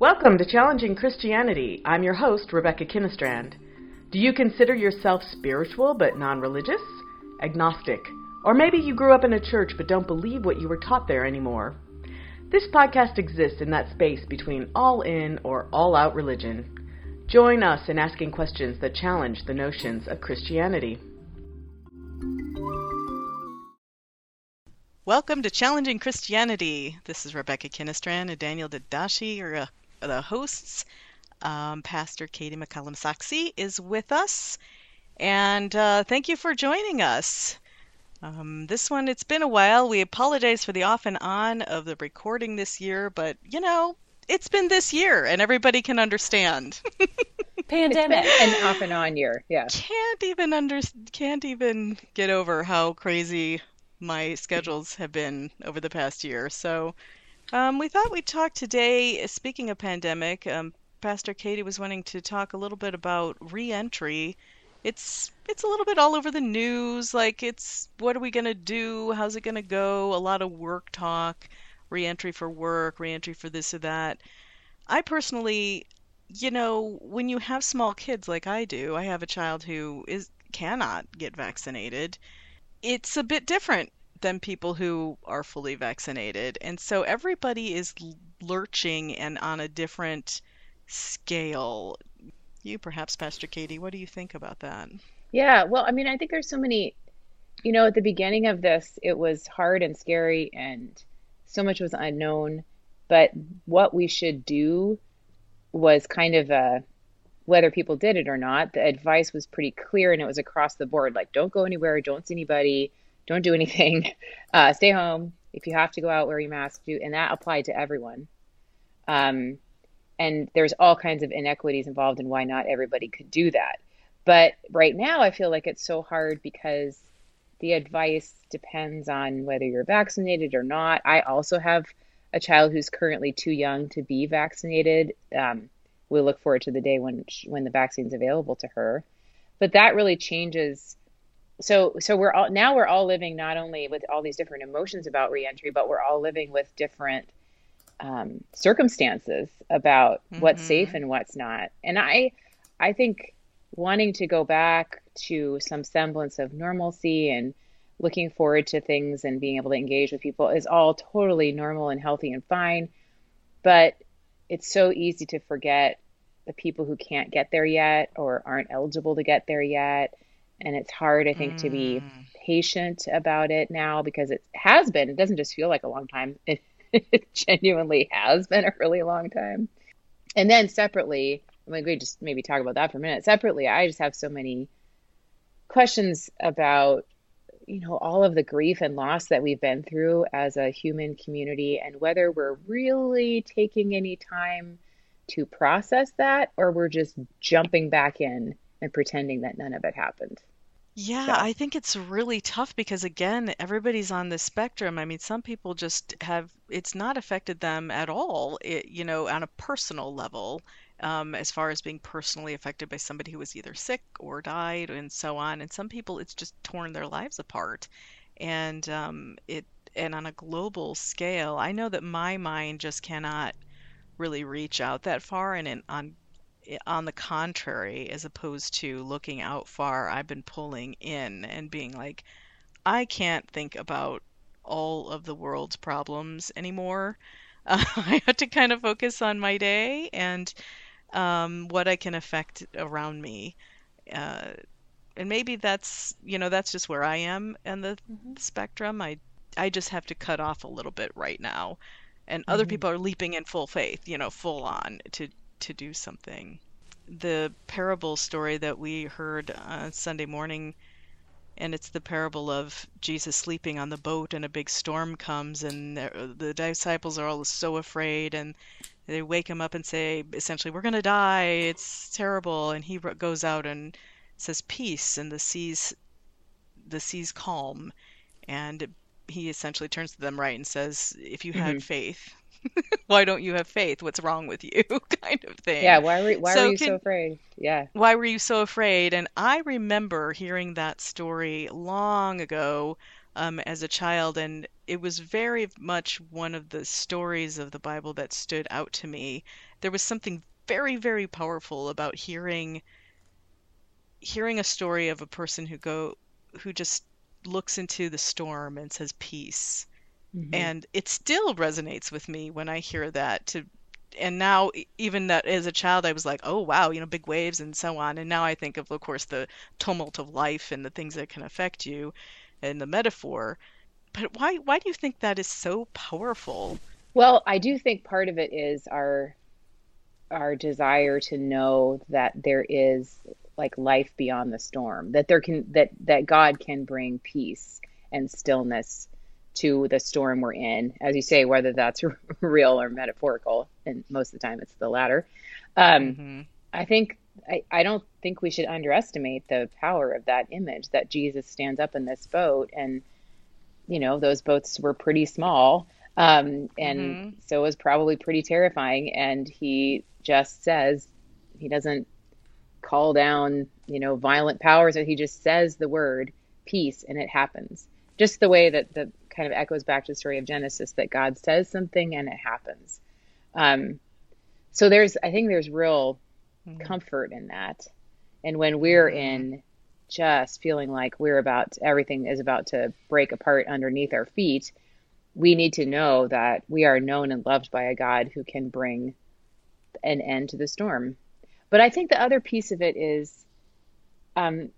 Welcome to Challenging Christianity. I'm your host, Rebecca Kinnestrand. Do you consider yourself spiritual but non religious? Agnostic? Or maybe you grew up in a church but don't believe what you were taught there anymore? This podcast exists in that space between all in or all out religion. Join us in asking questions that challenge the notions of Christianity. Welcome to Challenging Christianity. This is Rebecca Kinnestrand and Daniel Dadashi are the hosts. Um, Pastor Katie McCallum Saxey is with us, and uh, thank you for joining us. Um, this one, it's been a while. We apologize for the off and on of the recording this year, but you know, it's been this year, and everybody can understand. Pandemic and off and on year, yeah. Can't even under can't even get over how crazy my schedules have been over the past year. So um, we thought we'd talk today. Speaking of pandemic, um, Pastor Katie was wanting to talk a little bit about reentry. It's it's a little bit all over the news. Like it's what are we gonna do? How's it gonna go? A lot of work talk, reentry for work, reentry for this or that. I personally, you know, when you have small kids like I do, I have a child who is cannot get vaccinated. It's a bit different than people who are fully vaccinated. And so everybody is lurching and on a different scale. You, perhaps, Pastor Katie, what do you think about that? Yeah, well, I mean, I think there's so many, you know, at the beginning of this, it was hard and scary and so much was unknown. But what we should do was kind of a, whether people did it or not, the advice was pretty clear and it was across the board like, don't go anywhere, don't see anybody, don't do anything, uh, stay home. If you have to go out, wear your mask. Do and that applied to everyone. Um, and there's all kinds of inequities involved in why not everybody could do that. But right now, I feel like it's so hard because the advice depends on whether you're vaccinated or not. I also have a child who's currently too young to be vaccinated. Um, we look forward to the day when when the vaccine's available to her. But that really changes so so we're all now we're all living not only with all these different emotions about reentry, but we're all living with different um, circumstances about mm-hmm. what's safe and what's not. And I I think wanting to go back to some semblance of normalcy and looking forward to things and being able to engage with people is all totally normal and healthy and fine. But it's so easy to forget the people who can't get there yet or aren't eligible to get there yet and it's hard i think mm. to be mm. patient about it now because it has been it doesn't just feel like a long time it, it genuinely has been a really long time and then separately i'm going to just maybe talk about that for a minute separately i just have so many questions about you know all of the grief and loss that we've been through as a human community and whether we're really taking any time to process that or we're just jumping back in and pretending that none of it happened. Yeah, so. I think it's really tough because again, everybody's on the spectrum. I mean, some people just have it's not affected them at all, it, you know, on a personal level, um, as far as being personally affected by somebody who was either sick or died and so on. And some people, it's just torn their lives apart. And um, it and on a global scale, I know that my mind just cannot really reach out that far. And in, on on the contrary, as opposed to looking out far, I've been pulling in and being like, I can't think about all of the world's problems anymore. Uh, I have to kind of focus on my day and um, what I can affect around me. Uh, and maybe that's you know that's just where I am in the mm-hmm. spectrum. I I just have to cut off a little bit right now, and mm-hmm. other people are leaping in full faith, you know, full on to to do something. The parable story that we heard uh, Sunday morning, and it's the parable of Jesus sleeping on the boat, and a big storm comes, and the disciples are all so afraid, and they wake him up and say, essentially, "We're gonna die. It's terrible." And he goes out and says, "Peace," and the seas, the seas calm, and he essentially turns to them right and says, "If you had mm-hmm. faith, why don't you have faith? What's wrong with you? kind of thing. Yeah, why were why so were you can, so afraid? Yeah. Why were you so afraid? And I remember hearing that story long ago um, as a child and it was very much one of the stories of the Bible that stood out to me. There was something very, very powerful about hearing hearing a story of a person who go who just looks into the storm and says peace. Hmm And it still resonates with me when I hear that to and now even that as a child I was like, "Oh wow, you know, big waves and so on." And now I think of of course the tumult of life and the things that can affect you and the metaphor. But why why do you think that is so powerful? Well, I do think part of it is our our desire to know that there is like life beyond the storm, that there can that that God can bring peace and stillness to the storm we're in, as you say, whether that's real or metaphorical, and most of the time it's the latter. Um, hmm I think I, I don't think we should underestimate the power of that image that Jesus stands up in this boat and you know, those boats were pretty small. Um, and hmm so it was probably pretty terrifying. And he just says, he doesn't call down, you know, violent powers, or he just says the word peace and it happens. Just the way that the kind of echoes back to the story of Genesis that God says something and it happens. Um, so there's, I think there's real comfort in that. And when we're hmm in just feeling like we're about everything is about to break apart underneath our feet, we need to know that we are known and loved by a God who can bring an end to the storm. But I think the other piece of it is, um,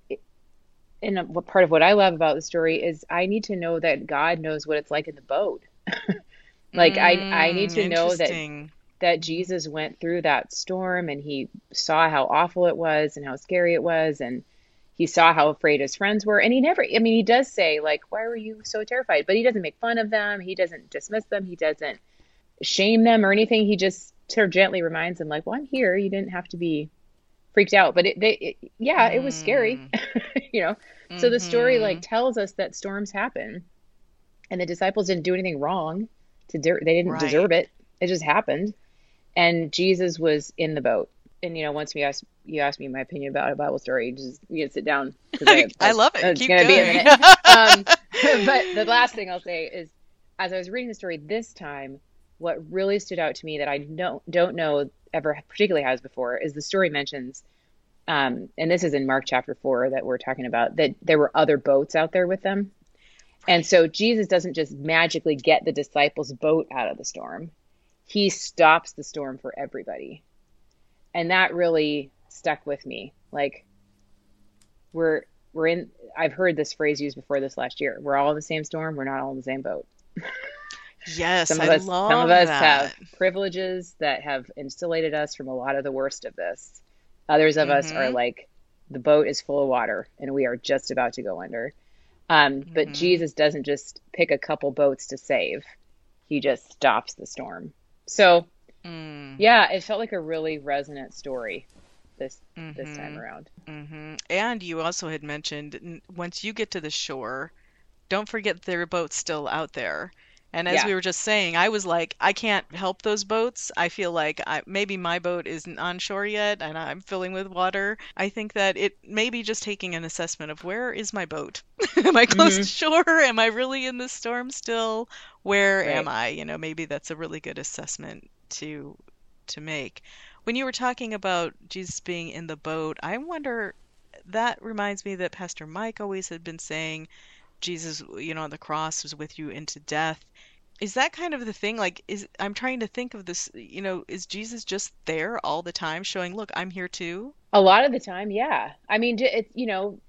and what part of what I love about the story is I need to know that God knows what it's like in the boat. Like I, I need Mm, to know that that Jesus went through that storm and he saw how awful it was and how scary it was and he saw how afraid his friends were and he never I mean he does say like why were you so terrified? But he doesn't make fun of them. He doesn't dismiss them. He doesn't shame them or anything. He just sort of gently reminds them like well I'm here. You didn't have to be freaked out but it, they it, yeah it was scary Mm, you know so the story like hmm tells us that storms happen and the disciples didn't do anything wrong to de- they didn't deserve it it just happened and Jesus was in the boat. And you know, once we asked you asked me my opinion about a Bible story, just you can sit down I, I I love it. it's Keep gonna be a going. minute. Um, but the last thing I'll say is, as I was reading the story this time, what really stood out to me that I don't don't know ever particularly has before is the story mentions, um, and this is in Mark chapter four that we're talking about that there were other boats out there with them, and so Jesus doesn't just magically get the disciples' boat out of the storm he stops the storm for everybody. And that really stuck with me. Like we're we're in I've heard this phrase used before this last year. We're all in the same storm, we're not all in the same boat. Yes, Some of I us some of love us have privileges that have insulated us from a lot of the worst of this. Others of us are hmm like the boat is full of water and we are just about to go under. Um, but hmm Jesus doesn't just pick a couple boats to save. He just stops the storm. So Mm, Yeah, it felt like a really resonant story this this time hmm around. hmm And you also had mentioned once you get to the shore, don't forget there are boats still out there. And as Yeah. we were just saying, I was like, I can't help those boats. I feel like I, maybe my boat isn't on shore yet and I'm filling with water. I think that it may be just taking an assessment of where is my boat? Am I close to hmm shore? Am I really in the storm still? Where am I? You know, maybe that's a really good assessment to to make. When you were talking about Jesus being in the boat, I wonder, that reminds me that Pastor Mike always had been saying Jesus, you know, on the cross was with you into death. Is that kind of the thing? Like, is I'm trying to think of this, you know, is Jesus just there all the time showing, look, I'm here too? A lot of the time, yeah. I mean, it, you know,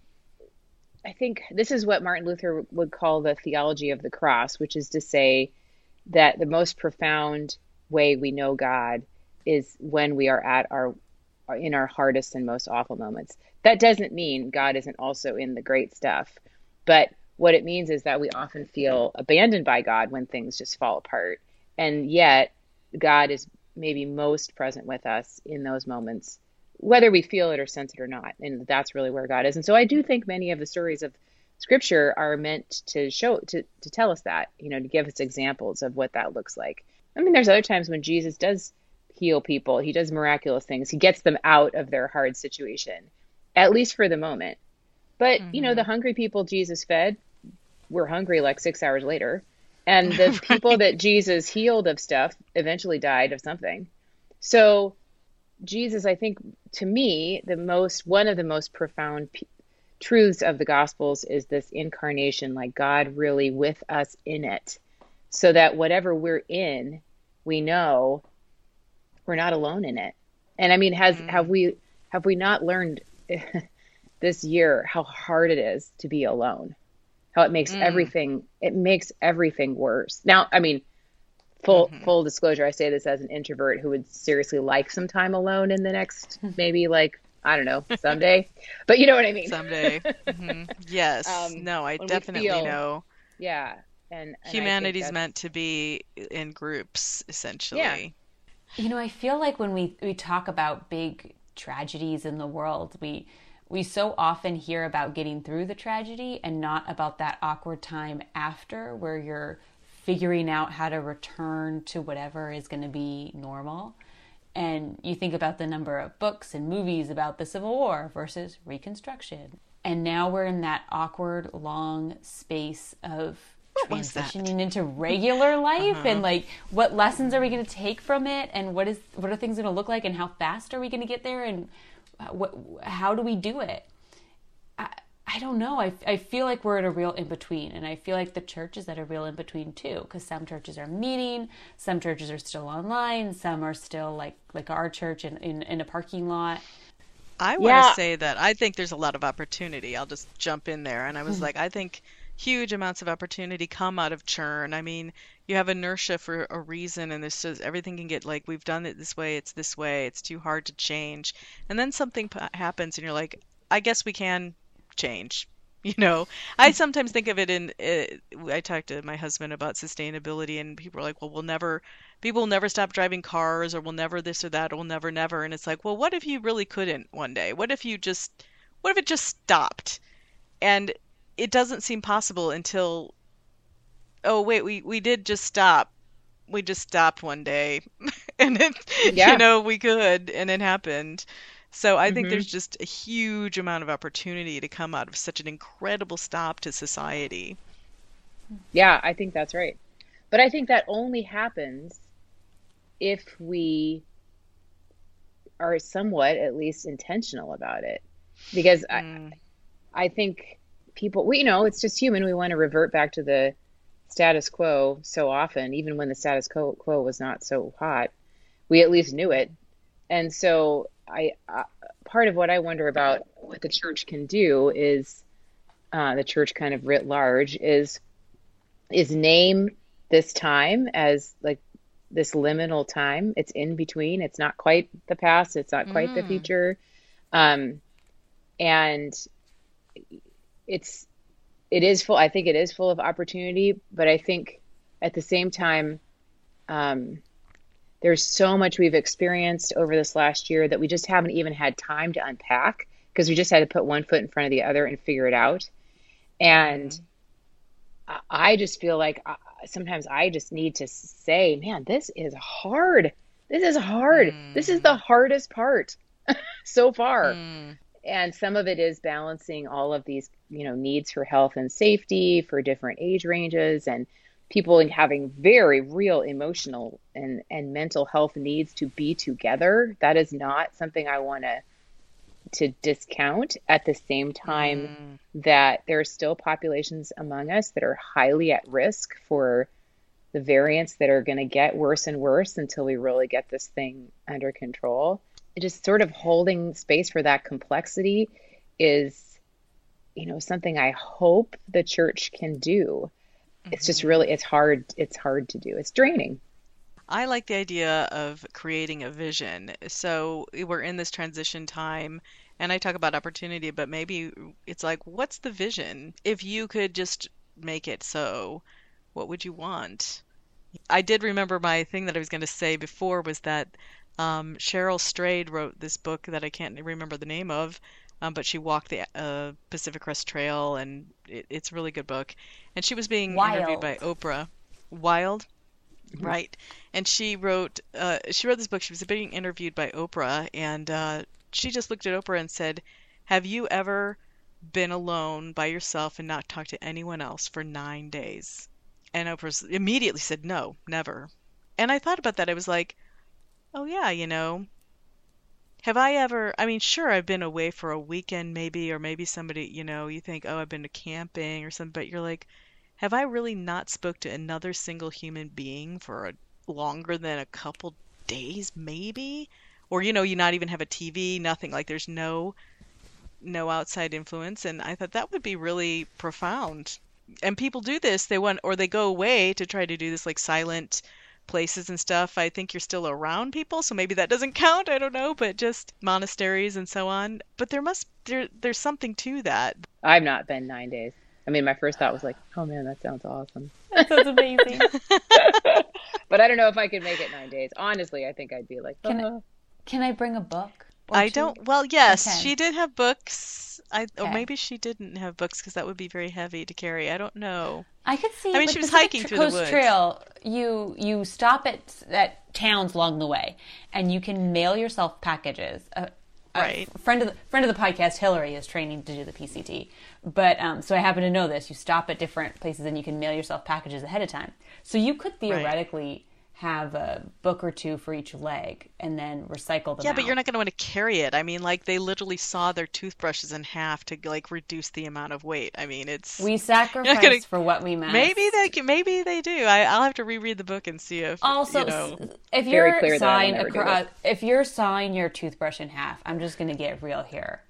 I think this is what Martin Luther would call the theology of the cross, which is to say that the most profound way we know God is when we are at our in our hardest and most awful moments. That doesn't mean God isn't also in the great stuff, but what it means is that we often feel abandoned by God when things just fall apart. And yet, God is maybe most present with us in those moments, whether we feel it or sense it or not. And that's really where God is. And so I do think many of the stories of scripture are meant to show to to tell us that, you know, to give us examples of what that looks like. I mean, there's other times when Jesus does heal people. He does miraculous things. He gets them out of their hard situation, at least for the moment. But, you know, the hmm hungry people Jesus fed were hungry like 6 hours later. And the people that Jesus healed of stuff eventually died of something. So, Jesus, I think to me, the most one of the most profound p truths of the Gospels is this incarnation, like God really with us in it, so that whatever we're in, we know we're not alone in it. And I mean, has have Mm, we have we not learned this year how hard it is to be alone? How it makes mm, everything it makes everything worse. Now, I mean, full hmm full disclosure, I say this as an introvert who would seriously like some time alone in the next maybe like I don't know, someday. But you know what I mean. Someday. hmm Yes. um, No, I definitely feel, know yeah, and and humanity's meant to be in groups, essentially. yeah, essentially. You know, I feel like when we, we talk about big tragedies in the world, we we so often hear about getting through the tragedy and not about that awkward time after where you're figuring out how to return to whatever is going to be normal. And you think about the number of books and movies about the Civil War versus Reconstruction. And now we're in that awkward long space of transitioning into regular life and Uh-huh. like what lessons are we going to take from it and what is what are things going to look like and how fast are we going to get there and what how do we do it I, I don't know. I, I feel like we're at a real in between, and I feel like the church is at a real in between too. Because some churches are meeting, some churches are still online, some are still like like our church in, in, in a parking lot. I want to yeah. say that I think there's a lot of opportunity. I'll just jump in there. And I was mm-hmm. like, I think huge amounts of opportunity come out of churn. I mean, you have inertia for a reason, and this is everything can get like, we've done it this way, it's this way, it's too hard to change. And then something p happens, and you're like, I guess we can change. You know, I sometimes think of it in, uh, I talked to my husband about sustainability, and people are like, well, we'll never, people will never stop driving cars, or we'll never this or that, or we'll never, never. And it's like, well, what if you really couldn't one day? What if you just, what if it just stopped? And it doesn't seem possible until, oh, wait, we, we did just stop. We just stopped one day, and it, you know, we could, and it happened. So I think hmm there's just a huge amount of opportunity to come out of such an incredible stop to society. Yeah, I think that's right. But I think that only happens if we are somewhat at least intentional about it. Because I, Mm, I think people, we you know, it's just human. We want to revert back to the status quo so often, even when the status quo, quo was not so hot. We at least knew it. And so I, uh, part of what I wonder about what the church can do is uh, the church kind of writ large is is name this time as like this liminal time. It's in between. It's not quite the past. It's not quite the mm, future. Um, and it's it is full. I think it is full of opportunity, but I think at the same time, um, there's so much we've experienced over this last year that we just haven't even had time to unpack because we just had to put one foot in front of the other and figure it out. And mm, I just feel like uh, sometimes I just need to say, man, this is hard. This is hard. This is the mm, hardest part so far. mm, And some of it is balancing all of these, you know, needs for health and safety for different age ranges and people having very real emotional and, and mental health needs to be together. That is not something I want to to discount at the same time mm, that there are still populations among us that are highly at risk for the variants that are going to get worse and worse until we really get this thing under control. Just sort of holding space for that complexity is, you know, something I hope the church can do. It's just mhm. really, it's hard, it's hard to do. It's draining. I like the idea of creating a vision. So we're in this transition time, and I talk about opportunity, but maybe it's like, what's the vision? If you could just make it so, what would you want? I did remember my thing that I was going to say before was that um, Cheryl Strayed wrote this book that I can't remember the name of, um, but she walked the uh, Pacific Crest Trail, and it, it's a really good book. And she was being interviewed by Oprah. Wild, Mhm. right? And she wrote uh, she wrote this book. She was being interviewed by Oprah, and uh, she just looked at Oprah and said, "Have you ever been alone by yourself and not talked to anyone else for nine days?" And Oprah immediately said, no, never. And I thought about that. I was like, oh, yeah, you know, have I ever, I mean, sure, I've been away for a weekend maybe, or maybe somebody, you know, you think, oh, I've been to camping or something, but you're like, have I really not spoke to another single human being for a longer than a couple days maybe? Or, you know, you not even have a TV, nothing, like there's no no outside influence and I thought that would be really profound. And people do this, they want or they go away to try to do this like silent places and stuff, I think you're still around people, so maybe that doesn't count. I don't know, but just monasteries and so on. But there must there there's something to that. I've not been nine days. I mean, my first thought was like, "Oh man, that sounds awesome." That sounds amazing. but I don't know if I could make it nine days. Honestly, I think I'd be like, can, uh. I, can I bring a book? I two? don't. Well, yes, she did have books I okay. or maybe she didn't have books because that would be very heavy to carry. I don't know. I could see. I mean, she was hiking through Coast the woods. Trail. You you stop at at towns along the way, and you can mail yourself packages. Uh, right. A friend of the friend of the podcast, Hillary, is training to do the PCT. But um, so I happen to know this. You stop at different places, and you can mail yourself packages ahead of time. So you could theoretically. Right have a book or two for each leg and then recycle them. Yeah, out. but you're not going to want to carry it. I mean, like they literally saw their toothbrushes in half to like reduce the amount of weight. I mean, it's we sacrifice gonna, for what we must. Maybe they maybe they do. I, will have to reread the book and see if also you know, if you're sawing across, uh, if you're sawing your toothbrush in half. I'm just going to get real here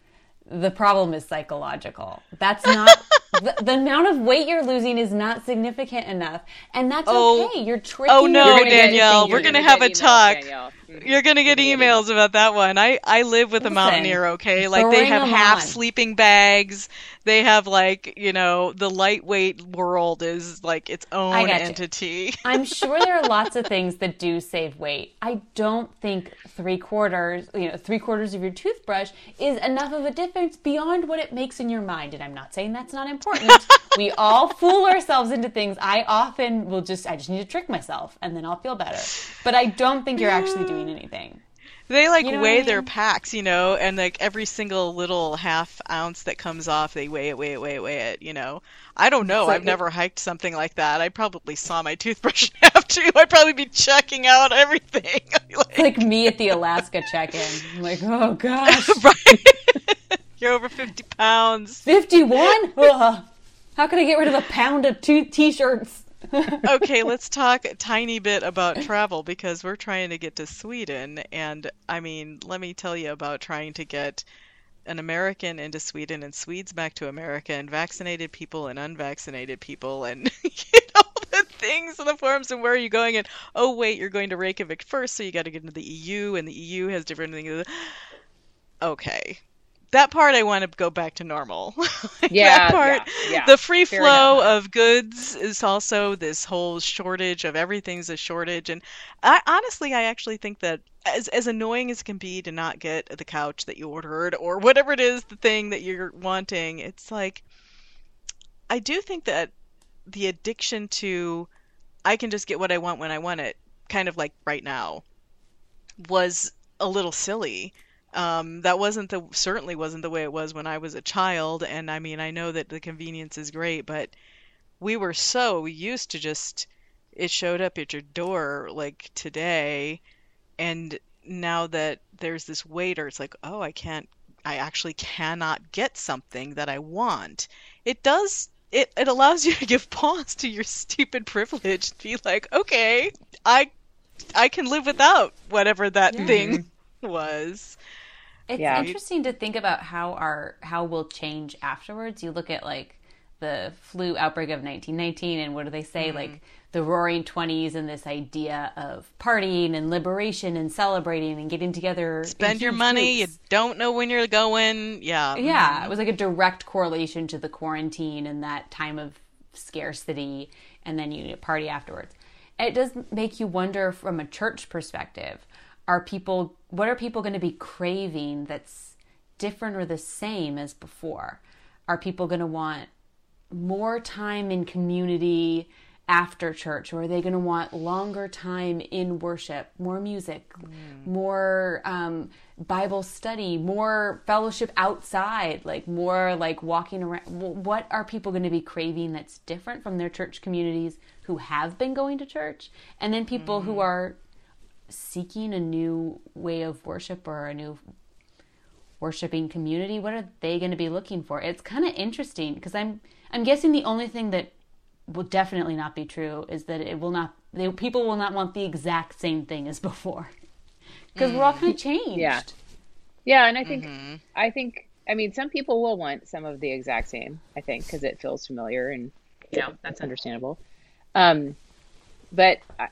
the problem is psychological. That's not the, the, amount of weight you're losing is not significant enough, and that's oh, okay. You're tricking. Oh no, Danielle, we're gonna, have a talk. Mm-hmm. You're gonna get emails about that one. I I live with Listen, a mountaineer. Okay, like they have half on. sleeping bags. They have like you know the lightweight world is like its own entity. I'm sure there are lots of things that do save weight. I don't think three quarters, you know, three quarters of your toothbrush is enough of a difference beyond what it makes in your mind. And I'm not saying that's not important. We all fool ourselves into things. I often will just, I just need to trick myself and then I'll feel better. But I don't think you're actually doing anything. They like you know weigh I mean? their packs, you know, and like every single little half ounce that comes off, they weigh it, weigh it, weigh it, weigh it, you know. I don't know. I've never hiked something like that. I probably saw my toothbrush in half too. I'd probably be checking out everything. like... like me at the Alaska check-in. I'm like, oh gosh. right. You're over 50 pounds. 51? Ugh. How can I get rid of a pound of two t-shirts? okay, let's talk a tiny bit about travel because we're trying to get to Sweden. And I mean, let me tell you about trying to get an American into Sweden and Swedes back to America and vaccinated people and unvaccinated people and you know the things and the forms and where are you going and oh wait you're going to Reykjavik first so you got to get into the EU and the EU has different things. Okay, that part I want to go back to normal. yeah, that part, yeah, yeah. the free Fair flow enough. of goods is also this whole shortage of everything's a shortage, and I honestly I actually think that as as annoying as it can be to not get the couch that you ordered or whatever it is the thing that you're wanting, it's like I do think that the addiction to I can just get what I want when I want it, kind of like right now, was a little silly um, that wasn't the certainly wasn't the way it was when I was a child. And I mean, I know that the convenience is great, but we were so used to just it showed up at your door like today, and now that there's this waiter, it's like, oh, I can't, I actually cannot get something that I want. It does. It, it allows you to give pause to your stupid privilege to be like, okay, I I can live without whatever that yeah. thing was. It's yeah. interesting to think about how our how we'll change afterwards. You look at like the flu outbreak of 1919 and what do they say? Mm like the roaring 20s and this idea of partying and liberation and celebrating and getting together spend your money. Groups. you don't know when you're going. Yeah. Yeah mm it was like a direct correlation to the quarantine and that time of scarcity and then you party afterwards. It does make you wonder from a church perspective are people what are people going to be craving that's different or the same as before are people going to want more time in community after church or are they going to want longer time in worship more music mm. more um, bible study more fellowship outside like more like walking around what are people going to be craving that's different from their church communities who have been going to church and then people mm. who are seeking a new way of worship or a new worshiping community what are they going to be looking for it's kind of interesting because i'm i'm guessing the only thing that will definitely not be true is that it will not they, people will not want the exact same thing as before because mm. we're all kind of mm. changed yeah yeah and i think mm-hmm. i think i mean some people will want some of the exact same i think because it feels familiar and you know that's understandable um but I,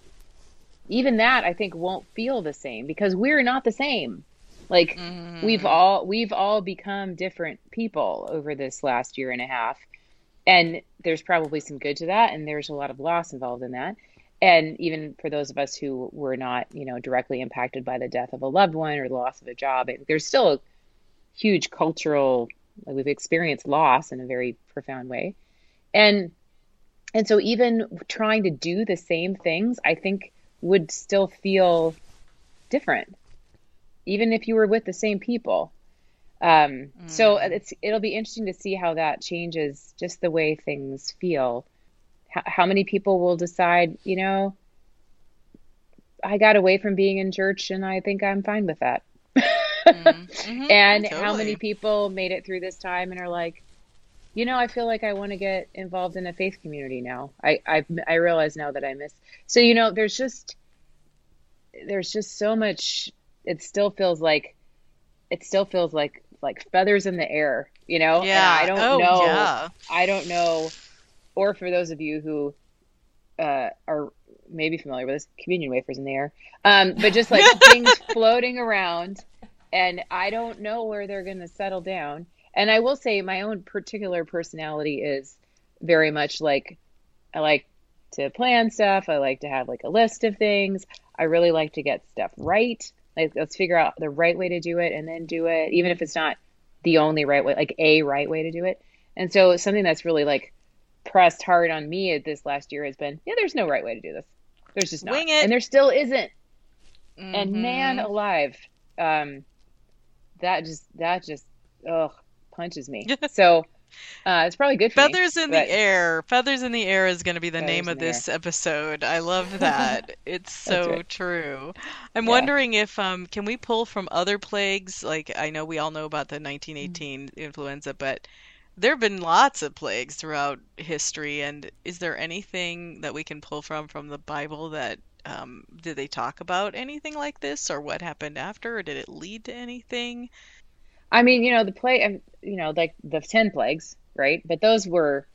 even that i think won't feel the same because we're not the same. Like mm. we've all we've all become different people over this last year and a half. And there's probably some good to that and there's a lot of loss involved in that. And even for those of us who were not you know directly impacted by the death of a loved one or the loss of a job there's still a huge cultural like we've experienced loss in a very profound way. And and so even trying to do the same things i think would still feel different even if you were with the same people um, mm. So it's it'll be interesting to see how that changes just the way things feel. H- how many people will decide, you know, I got away from being in church and I think I'm fine with that. mm-hmm. and totally. how many people made it through this time and are like, you know, I feel like I want to get involved in a faith community now. I I, I realize now that I miss. So you know, there's just there's just so much. It still feels like it still feels like like feathers in the air, you know? Yeah. And I don't oh, know. Yeah. I don't know. Or for those of you who uh, are maybe familiar with this, communion wafers in the air. Um, but just like things floating around, and I don't know where they're going to settle down. And I will say, my own particular personality is very much like I like to plan stuff. I like to have like a list of things. I really like to get stuff right. Like, let's figure out the right way to do it and then do it, even if it's not the only right way, like a right way to do it. And so something that's really like pressed hard on me this last year has been, yeah, there's no right way to do this. There's just not. Wing it. And there still isn't. Mm-hmm. And man alive, um, that just, that just, ugh, punches me. so uh, it's probably good Feathers me, in the air. Feathers in the air is going to be the name of this air. episode. I love that. it's so right. true. I'm yeah. wondering if um can we pull from other plagues? Like I know we all know about the 1918 mm-hmm. influenza, but there have been lots of plagues throughout history and is there anything that we can pull from from the Bible that um, did they talk about anything like this or what happened after or did it lead to anything? I mean, you know, the play, um, you know, like the 10 plagues, right? But those were,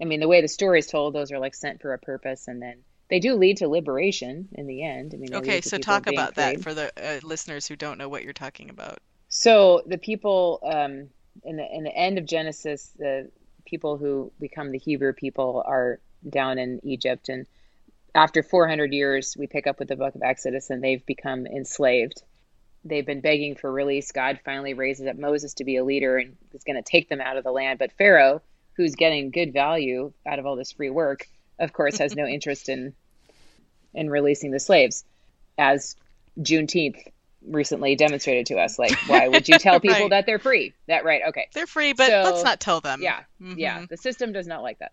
I mean, the way the story is told, those are like sent for a purpose and then they do lead to liberation in the end. I mean, okay, so talk about that for the uh, listeners who don't know what you're talking about. So the people um, in the in the end of Genesis, the people who become the Hebrew people are down in Egypt, and after 400 years, we pick up with the book of Exodus, and they've become enslaved they've been begging for release. God finally raises up Moses to be a leader and is going to take them out of the land. But Pharaoh, who's getting good value out of all this free work, of course, has no interest in in releasing the slaves, as Juneteenth recently demonstrated to us. Like, why would you tell people right. that they're free? That right? Okay, they're free, but so, let's not tell them. Yeah, mm-hmm. yeah. The system does not like that.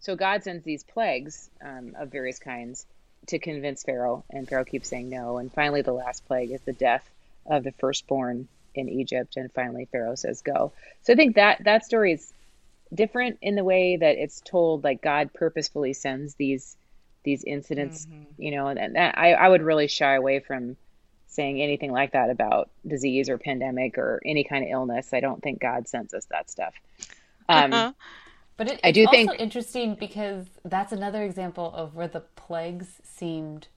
So God sends these plagues um, of various kinds to convince Pharaoh, and Pharaoh keeps saying no. And finally, the last plague is the death of the firstborn in Egypt, and finally Pharaoh says go. So I think that that story is different in the way that it's told. Like God purposefully sends these these incidents, mm-hmm. you know, and that, I I would really shy away from saying anything like that about disease or pandemic or any kind of illness. I don't think God sends us that stuff. Um, uh-huh. But it, I do also think interesting because that's another example of where the plagues seemed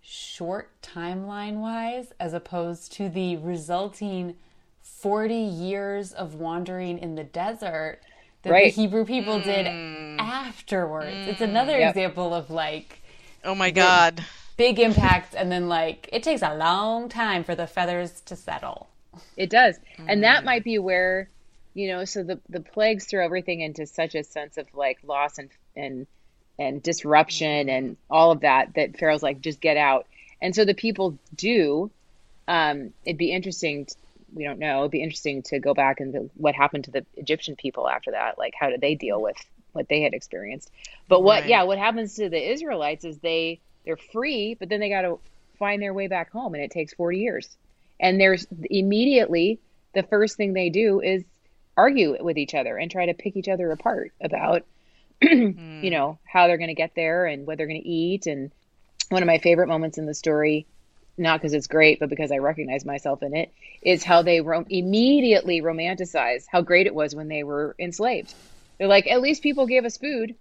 short timeline wise, as opposed to the resulting 40 years of wandering in the desert that right. the Hebrew people mm. did afterwards. Mm. It's another yep. example of like, oh my God, big impact, and then like it takes a long time for the feathers to settle. It does, mm. and that mm. might be where you know so the the plagues throw everything into such a sense of like loss and and and disruption and all of that that Pharaoh's like just get out. And so the people do. Um, it'd be interesting. To, we don't know. It'd be interesting to go back and the, what happened to the Egyptian people after that. Like how did they deal with what they had experienced? But what, right. yeah, what happens to the Israelites is they they're free, but then they got to find their way back home, and it takes forty years. And there's immediately the first thing they do is argue with each other and try to pick each other apart about mm. you know how they're going to get there and what they're going to eat. And one of my favorite moments in the story not because it's great but because i recognize myself in it is how they ro- immediately romanticize how great it was when they were enslaved. They're like at least people gave us food.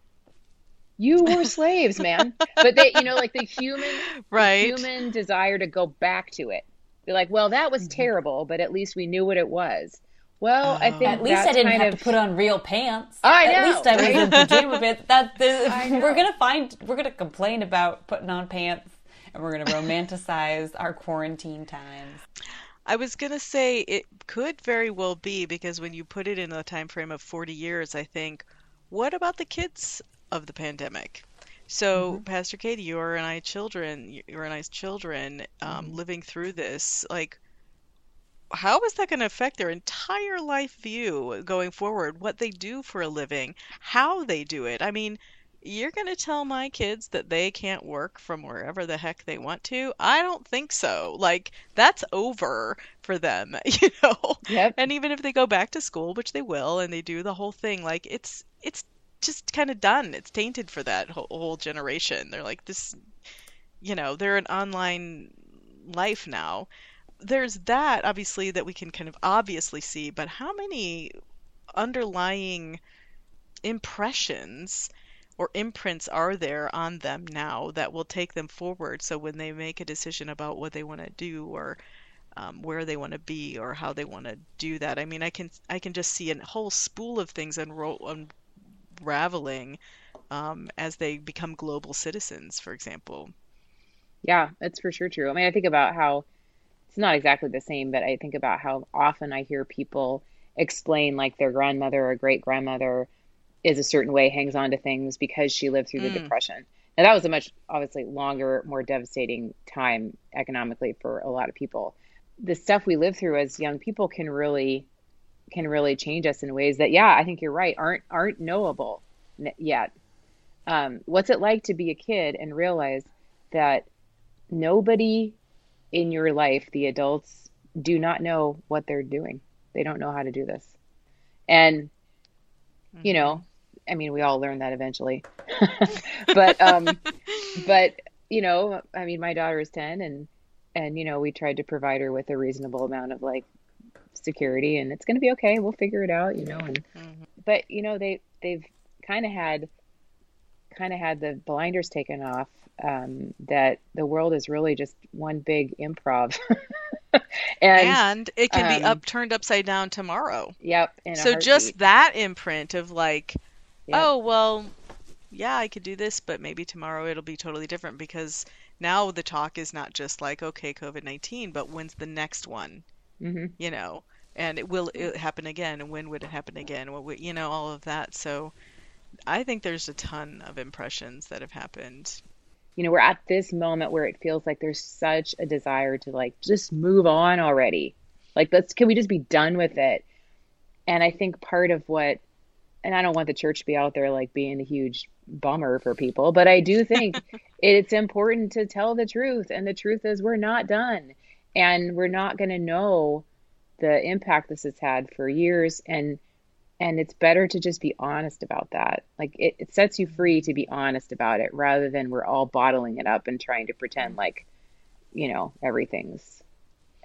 You were slaves man. But they you know like the human right. human desire to go back to it. They're like well that was mm-hmm. terrible but at least we knew what it was well, I think at least I didn't have of... to put on real pants. I know. At least I was in pajama pants. That the, we're gonna find we're gonna complain about putting on pants, and we're gonna romanticize our quarantine times. I was gonna say it could very well be because when you put it in a time frame of 40 years, I think, what about the kids of the pandemic? So, mm-hmm. Pastor Katie, you're and I children, you're and I's children, um, mm-hmm. living through this, like how is that going to affect their entire life view going forward? What they do for a living, how they do it? I mean, you're going to tell my kids that they can't work from wherever the heck they want to? I don't think so. Like, that's over for them, you know? Yep. And even if they go back to school, which they will, and they do the whole thing, like, it's, it's, just kind of done. It's tainted for that whole, whole generation. They're like this, you know, they're an online life now there's that obviously that we can kind of obviously see, but how many underlying impressions or imprints are there on them now that will take them forward? So when they make a decision about what they want to do or um, where they want to be or how they want to do that, I mean, I can I can just see a whole spool of things unro- unraveling um, as they become global citizens, for example. Yeah, that's for sure true. I mean, I think about how it's not exactly the same, but I think about how often I hear people explain like their grandmother or great grandmother is a certain way, hangs on to things because she lived through the mm. depression. Now that was a much obviously longer, more devastating time economically for a lot of people. The stuff we live through as young people can really can really change us in ways that yeah, I think you're right, aren't aren't knowable yet. Um, what's it like to be a kid and realize that nobody in your life, the adults do not know what they're doing. They don't know how to do this. And, mm-hmm. you know, I mean, we all learn that eventually. but, um, but, you know, I mean, my daughter is 10 and, and, you know, we tried to provide her with a reasonable amount of like security and it's going to be okay. We'll figure it out, you know, and, mm-hmm. but, you know, they, they've kind of had, kind of had the blinders taken off um, that the world is really just one big improv. and, and, it can um, be up turned upside down tomorrow. Yep. So just that imprint of like, yep. oh well, yeah, I could do this, but maybe tomorrow it'll be totally different because now the talk is not just like okay, COVID nineteen, but when's the next one? Mm-hmm. You know, and it will it happen again, and when would it happen again? What would, you know, all of that. So. I think there's a ton of impressions that have happened you know, we're at this moment where it feels like there's such a desire to like just move on already. Like let's can we just be done with it? And I think part of what and I don't want the church to be out there like being a huge bummer for people, but I do think it's important to tell the truth and the truth is we're not done and we're not going to know the impact this has had for years and and it's better to just be honest about that like it, it sets you free to be honest about it rather than we're all bottling it up and trying to pretend like you know everything's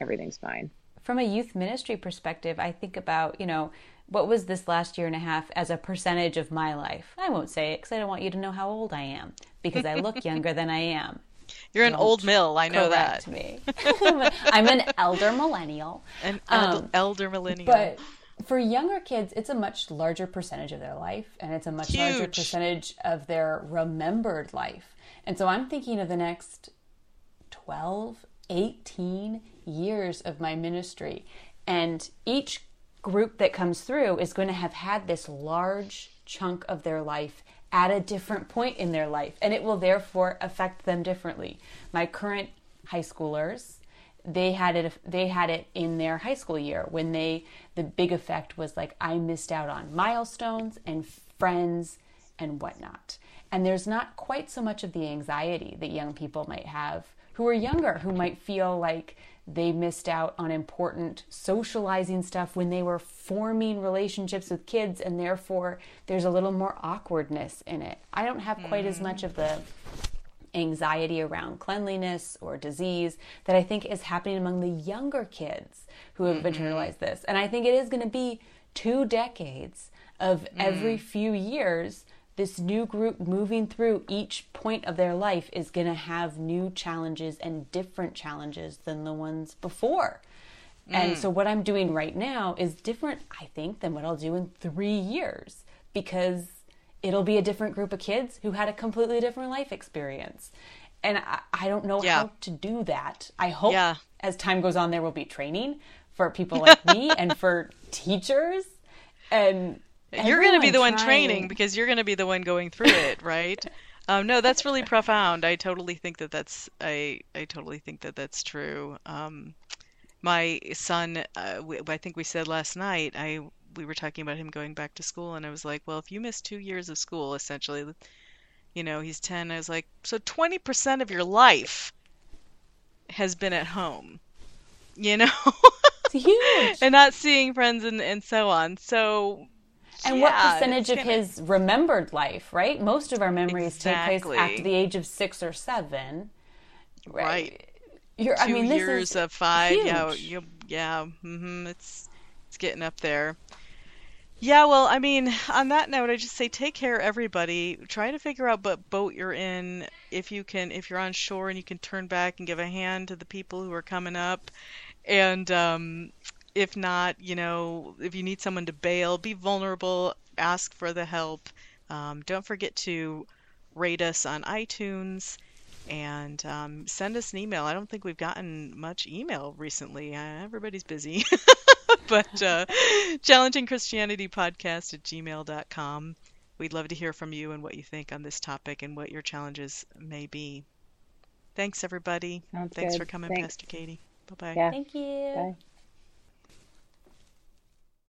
everything's fine from a youth ministry perspective i think about you know what was this last year and a half as a percentage of my life i won't say it because i don't want you to know how old i am because i look younger than i am you're an old mill. I know that. Me. I'm an elder millennial. An um, elder millennial. But for younger kids, it's a much larger percentage of their life, and it's a much Huge. larger percentage of their remembered life. And so I'm thinking of the next 12, 18 years of my ministry. And each group that comes through is going to have had this large chunk of their life at a different point in their life, and it will therefore affect them differently. My current high schoolers, they had it they had it in their high school year when they the big effect was like I missed out on milestones and friends and whatnot. And there's not quite so much of the anxiety that young people might have who are younger, who might feel like they missed out on important socializing stuff when they were forming relationships with kids, and therefore there's a little more awkwardness in it. I don't have quite mm. as much of the anxiety around cleanliness or disease that I think is happening among the younger kids who have mm-hmm. internalized this. And I think it is going to be two decades of mm. every few years this new group moving through each point of their life is going to have new challenges and different challenges than the ones before. Mm. And so, what I'm doing right now is different, I think, than what I'll do in three years because it'll be a different group of kids who had a completely different life experience. And I, I don't know yeah. how to do that. I hope yeah. as time goes on, there will be training for people like me and for teachers. And you're going to be the one training because you're going to be the one going through it, right? um, no, that's really profound. I totally think that that's I I totally think that that's true. Um, my son, uh, we, I think we said last night, I we were talking about him going back to school, and I was like, well, if you miss two years of school, essentially, you know, he's ten. I was like, so twenty percent of your life has been at home, you know. huge. and not seeing friends and, and so on. So and yeah, what percentage of his remembered life, right? Most of our memories exactly. take place after the age of six or seven. Right. right. You're, Two I mean, years of five. Huge. Yeah. You, yeah. Mm-hmm. It's it's getting up there. Yeah, well, I mean, on that note, I just say take care, everybody. Try to figure out what boat you're in. If you can, if you're on shore and you can turn back and give a hand to the people who are coming up, and um, if not, you know, if you need someone to bail, be vulnerable, ask for the help. Um, don't forget to rate us on iTunes and um, send us an email. I don't think we've gotten much email recently. Uh, everybody's busy. but uh, challenging christianity podcast at gmail.com we'd love to hear from you and what you think on this topic and what your challenges may be. Thanks everybody. Sounds thanks good. for coming thanks. pastor katie. Bye-bye. Yeah. thank you. Bye